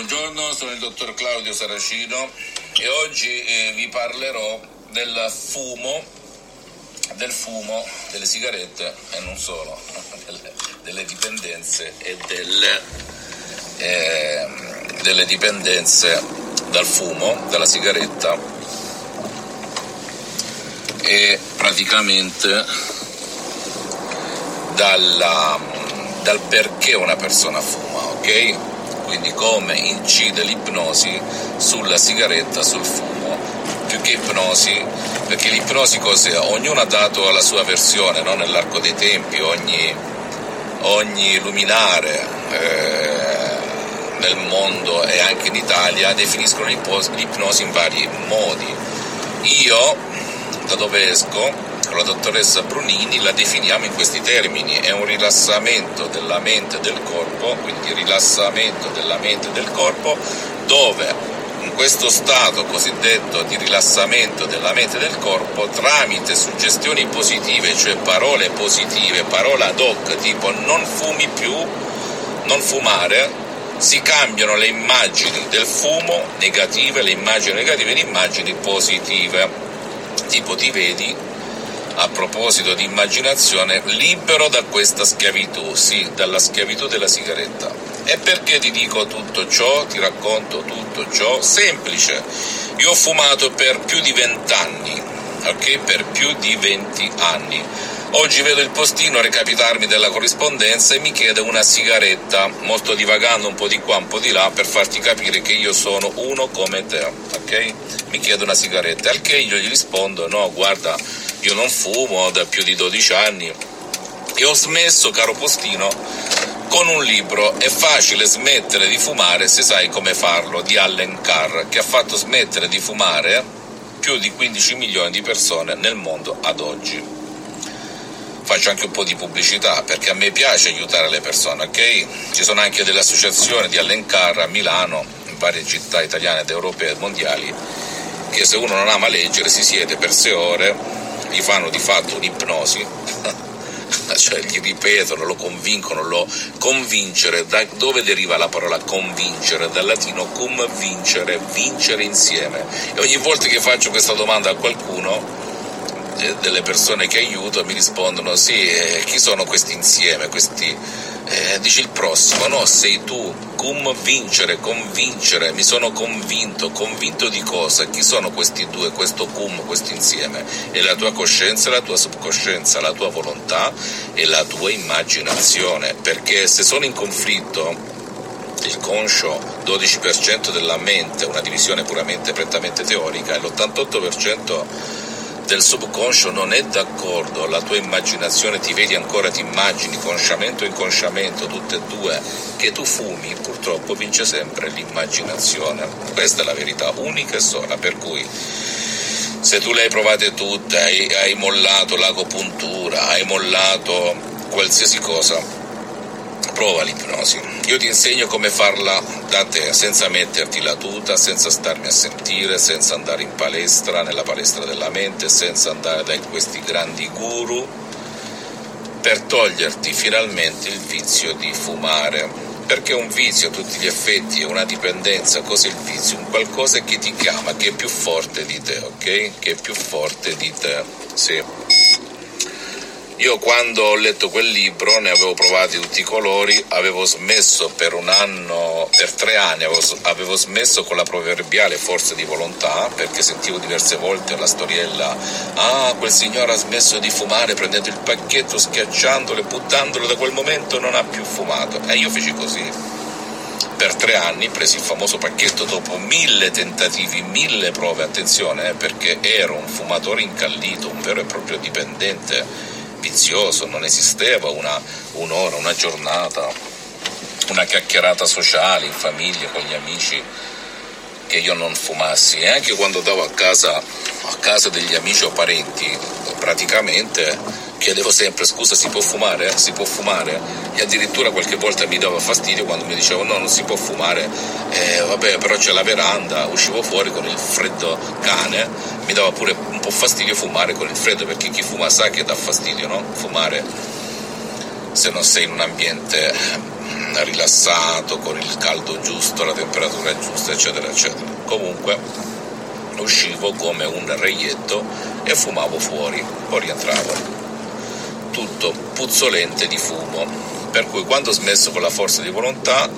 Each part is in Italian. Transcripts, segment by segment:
Buongiorno, sono il dottor Claudio Saracino e oggi eh, vi parlerò del fumo, del fumo, delle sigarette e non solo, delle, delle dipendenze e delle, eh, delle dipendenze dal fumo, dalla sigaretta e praticamente dalla, dal perché una persona fuma, ok? Quindi come incide l'ipnosi sulla sigaretta, sul fumo, più che ipnosi, perché l'ipnosi cos'è? Ognuno ha dato la sua versione no? nell'arco dei tempi, ogni, ogni luminare eh, nel mondo e anche in Italia definiscono l'ipnosi in vari modi. Io, da dove esco, la dottoressa Brunini la definiamo in questi termini, è un rilassamento della mente e del corpo, quindi rilassamento della mente e del corpo, dove in questo stato cosiddetto di rilassamento della mente e del corpo, tramite suggestioni positive, cioè parole positive, parole ad hoc, tipo non fumi più, non fumare, si cambiano le immagini del fumo negative, le immagini negative in immagini positive. Tipo ti vedi a proposito di immaginazione, libero da questa schiavitù, sì, dalla schiavitù della sigaretta. E perché ti dico tutto ciò, ti racconto tutto ciò? Semplice, io ho fumato per più di vent'anni, ok? Per più di venti anni. Oggi vedo il postino recapitarmi della corrispondenza e mi chiede una sigaretta, molto divagando un po' di qua, un po' di là, per farti capire che io sono uno come te, ok? Mi chiede una sigaretta, al che io gli rispondo, no, guarda, io non fumo da più di 12 anni e ho smesso, caro postino, con un libro È facile smettere di fumare se sai come farlo di Allen Carr, che ha fatto smettere di fumare più di 15 milioni di persone nel mondo ad oggi. Faccio anche un po' di pubblicità perché a me piace aiutare le persone, ok? Ci sono anche delle associazioni di Allen Carr a Milano, in varie città italiane ed europee e mondiali, che se uno non ama leggere si siede per sei ore gli fanno di fatto un'ipnosi, cioè gli ripetono, lo convincono, lo convincere, da dove deriva la parola convincere? Dal latino cum vincere, vincere insieme. E ogni volta che faccio questa domanda a qualcuno, eh, delle persone che aiuto mi rispondono sì, eh, chi sono questi insieme, questi eh, dici il prossimo, no, sei tu, cum vincere, convincere, mi sono convinto, convinto di cosa? Chi sono questi due, questo cum, questo insieme? È la tua coscienza la tua subcoscienza, la tua volontà e la tua immaginazione, perché se sono in conflitto il conscio 12% della mente, una divisione puramente prettamente teorica, e l'88% del subconscio non è d'accordo, la tua immaginazione ti vedi ancora, ti immagini, consciamento e inconsciamento, tutte e due, che tu fumi, purtroppo vince sempre l'immaginazione. Questa è la verità unica e sola, per cui se tu le hai provate tutte, hai, hai mollato l'agopuntura, hai mollato qualsiasi cosa, prova l'ipnosi. Io ti insegno come farla da te, senza metterti la tuta, senza starmi a sentire, senza andare in palestra, nella palestra della mente, senza andare da questi grandi guru, per toglierti finalmente il vizio di fumare. Perché un vizio a tutti gli effetti è una dipendenza, cos'è il vizio? Un qualcosa che ti chiama, che è più forte di te, ok? Che è più forte di te, sì. Io quando ho letto quel libro ne avevo provati tutti i colori, avevo smesso per un anno, per tre anni, avevo, avevo smesso con la proverbiale forza di volontà perché sentivo diverse volte la storiella, ah quel signore ha smesso di fumare prendendo il pacchetto, schiacciandolo e buttandolo, da quel momento non ha più fumato. E io feci così per tre anni presi il famoso pacchetto dopo mille tentativi, mille prove, attenzione, eh, perché ero un fumatore incallito, un vero e proprio dipendente vizioso, non esisteva una, un'ora, una giornata, una chiacchierata sociale in famiglia con gli amici che io non fumassi. E anche quando andavo a casa, a casa degli amici o parenti praticamente chiedevo sempre scusa si può fumare? Si può fumare? E addirittura qualche volta mi dava fastidio quando mi dicevano no non si può fumare, eh, vabbè però c'è la veranda, uscivo fuori con il freddo cane, mi dava pure un po' fastidio fumare con il freddo perché chi fuma sa che dà fastidio, no? Fumare se non sei in un ambiente rilassato, con il caldo giusto, la temperatura giusta, eccetera, eccetera. Comunque uscivo come un reietto e fumavo fuori, poi rientravo. Tutto puzzolente di fumo, per cui quando ho smesso con la forza di volontà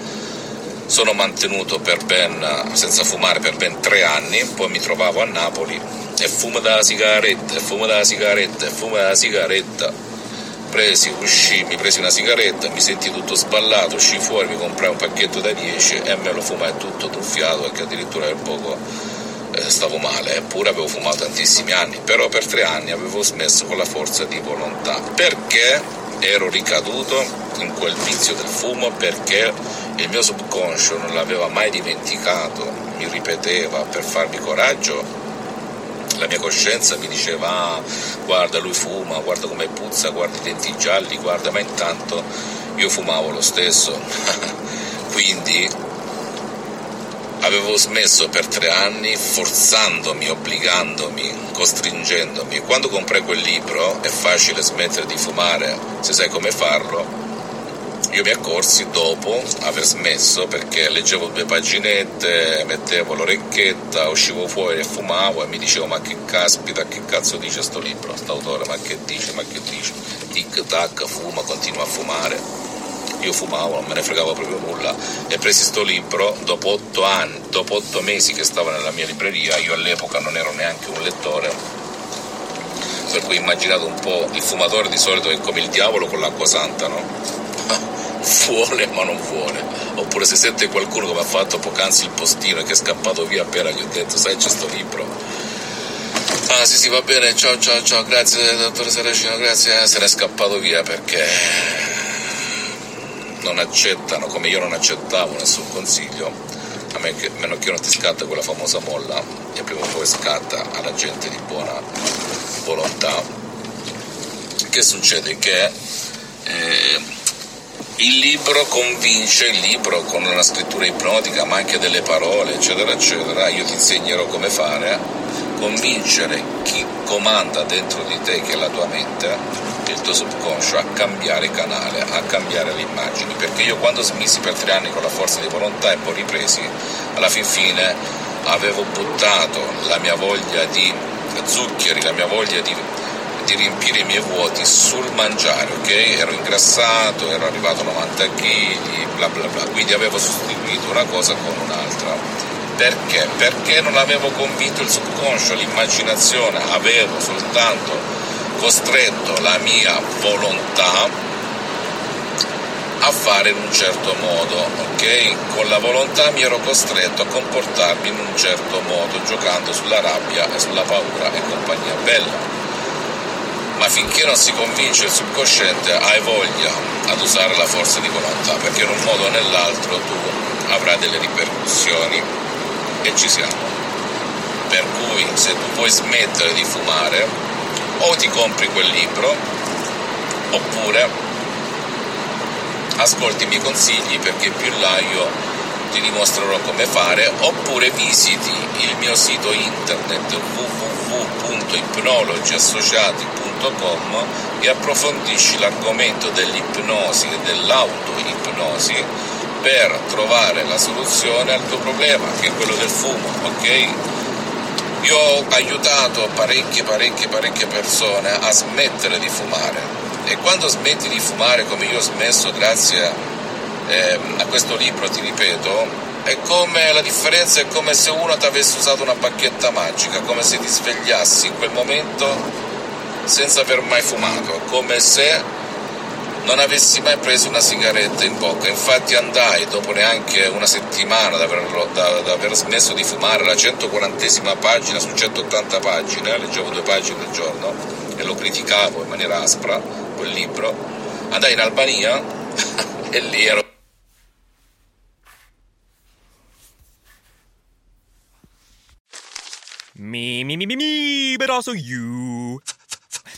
sono mantenuto per ben, senza fumare per ben tre anni, poi mi trovavo a Napoli e fumo da sigaretta, e fumo da sigaretta, e fumo da sigaretta. Presi, uscì, mi presi una sigaretta, mi senti tutto sballato, uscì fuori, mi comprai un pacchetto da 10 e me lo fumai tutto truffiato perché addirittura per poco stavo male, eppure avevo fumato tantissimi anni, però per tre anni avevo smesso con la forza di volontà. Perché? ero ricaduto in quel vizio del fumo perché il mio subconscio non l'aveva mai dimenticato, mi ripeteva per farmi coraggio la mia coscienza mi diceva ah, guarda lui fuma, guarda come puzza, guarda i denti gialli, guarda, ma intanto io fumavo lo stesso. Quindi avevo smesso per tre anni forzandomi, obbligandomi, costringendomi. Quando comprai quel libro, è facile smettere di fumare se sai come farlo, io mi accorsi dopo aver smesso perché leggevo due paginette, mettevo l'orecchietta, uscivo fuori e fumavo e mi dicevo ma che caspita, che cazzo dice sto libro, sto autore, ma che dice, ma che dice, tic tac, fuma, continua a fumare. Io fumavo, non me ne fregavo proprio nulla. E presi sto libro dopo otto anni, dopo otto mesi che stava nella mia libreria, io all'epoca non ero neanche un lettore, per cui immaginate un po', il fumatore di solito è come il diavolo con l'acqua santa, no? vuole ma non vuole. Oppure se sente qualcuno come ha fatto poc'anzi il postino che è scappato via appena gli ho detto sai c'è sto libro. Ah sì sì va bene. Ciao ciao ciao. Grazie dottore Saracino grazie. Se n'è scappato via perché non accettano come io non accettavo nessun consiglio a meno che, non ti scatta quella famosa molla e prima o poi scatta alla gente di buona volontà. Che succede? Che eh, il libro convince, il libro con una scrittura ipnotica, ma anche delle parole, eccetera, eccetera, io ti insegnerò come fare, convincere chi comanda dentro di te, che è la tua mente, il tuo subconscio, a cambiare canale, a cambiare le immagini, perché io quando smisi per tre anni con la forza di volontà e poi ripresi, alla fin fine avevo buttato la mia voglia di zuccheri, la mia voglia di di riempire i miei vuoti sul mangiare, ok? Ero ingrassato, ero arrivato a 90 kg, bla bla bla, quindi avevo sostituito una cosa con un'altra. Perché? Perché non avevo convinto il subconscio, l'immaginazione, avevo soltanto costretto la mia volontà a fare in un certo modo, ok? Con la volontà mi ero costretto a comportarmi in un certo modo, giocando sulla rabbia e sulla paura e compagnia bella ma finché non si convince il subconsciente hai voglia ad usare la forza di volontà, perché in un modo o nell'altro tu avrai delle ripercussioni e ci siamo. Per cui se tu vuoi smettere di fumare, o ti compri quel libro, oppure ascolti i miei consigli perché più in là io ti dimostrerò come fare, oppure visiti il mio sito internet www.ipnologiassociati.com e approfondisci l'argomento dell'ipnosi e dell'autoipnosi per trovare la soluzione al tuo problema, che è quello del fumo, ok? Io ho aiutato parecchie, parecchie, parecchie persone a smettere di fumare. E quando smetti di fumare come io ho smesso grazie eh, a questo libro, ti ripeto, è come la differenza è come se uno ti avesse usato una bacchetta magica, come se ti svegliassi in quel momento senza aver mai fumato, come se non avessi mai preso una sigaretta in bocca. Infatti andai dopo neanche una settimana da aver, smesso di fumare la 140 pagina su 180 pagine, leggevo due pagine al giorno e lo criticavo in maniera aspra, quel libro, andai in Albania e lì ero Me, me, me, me, me, but also you.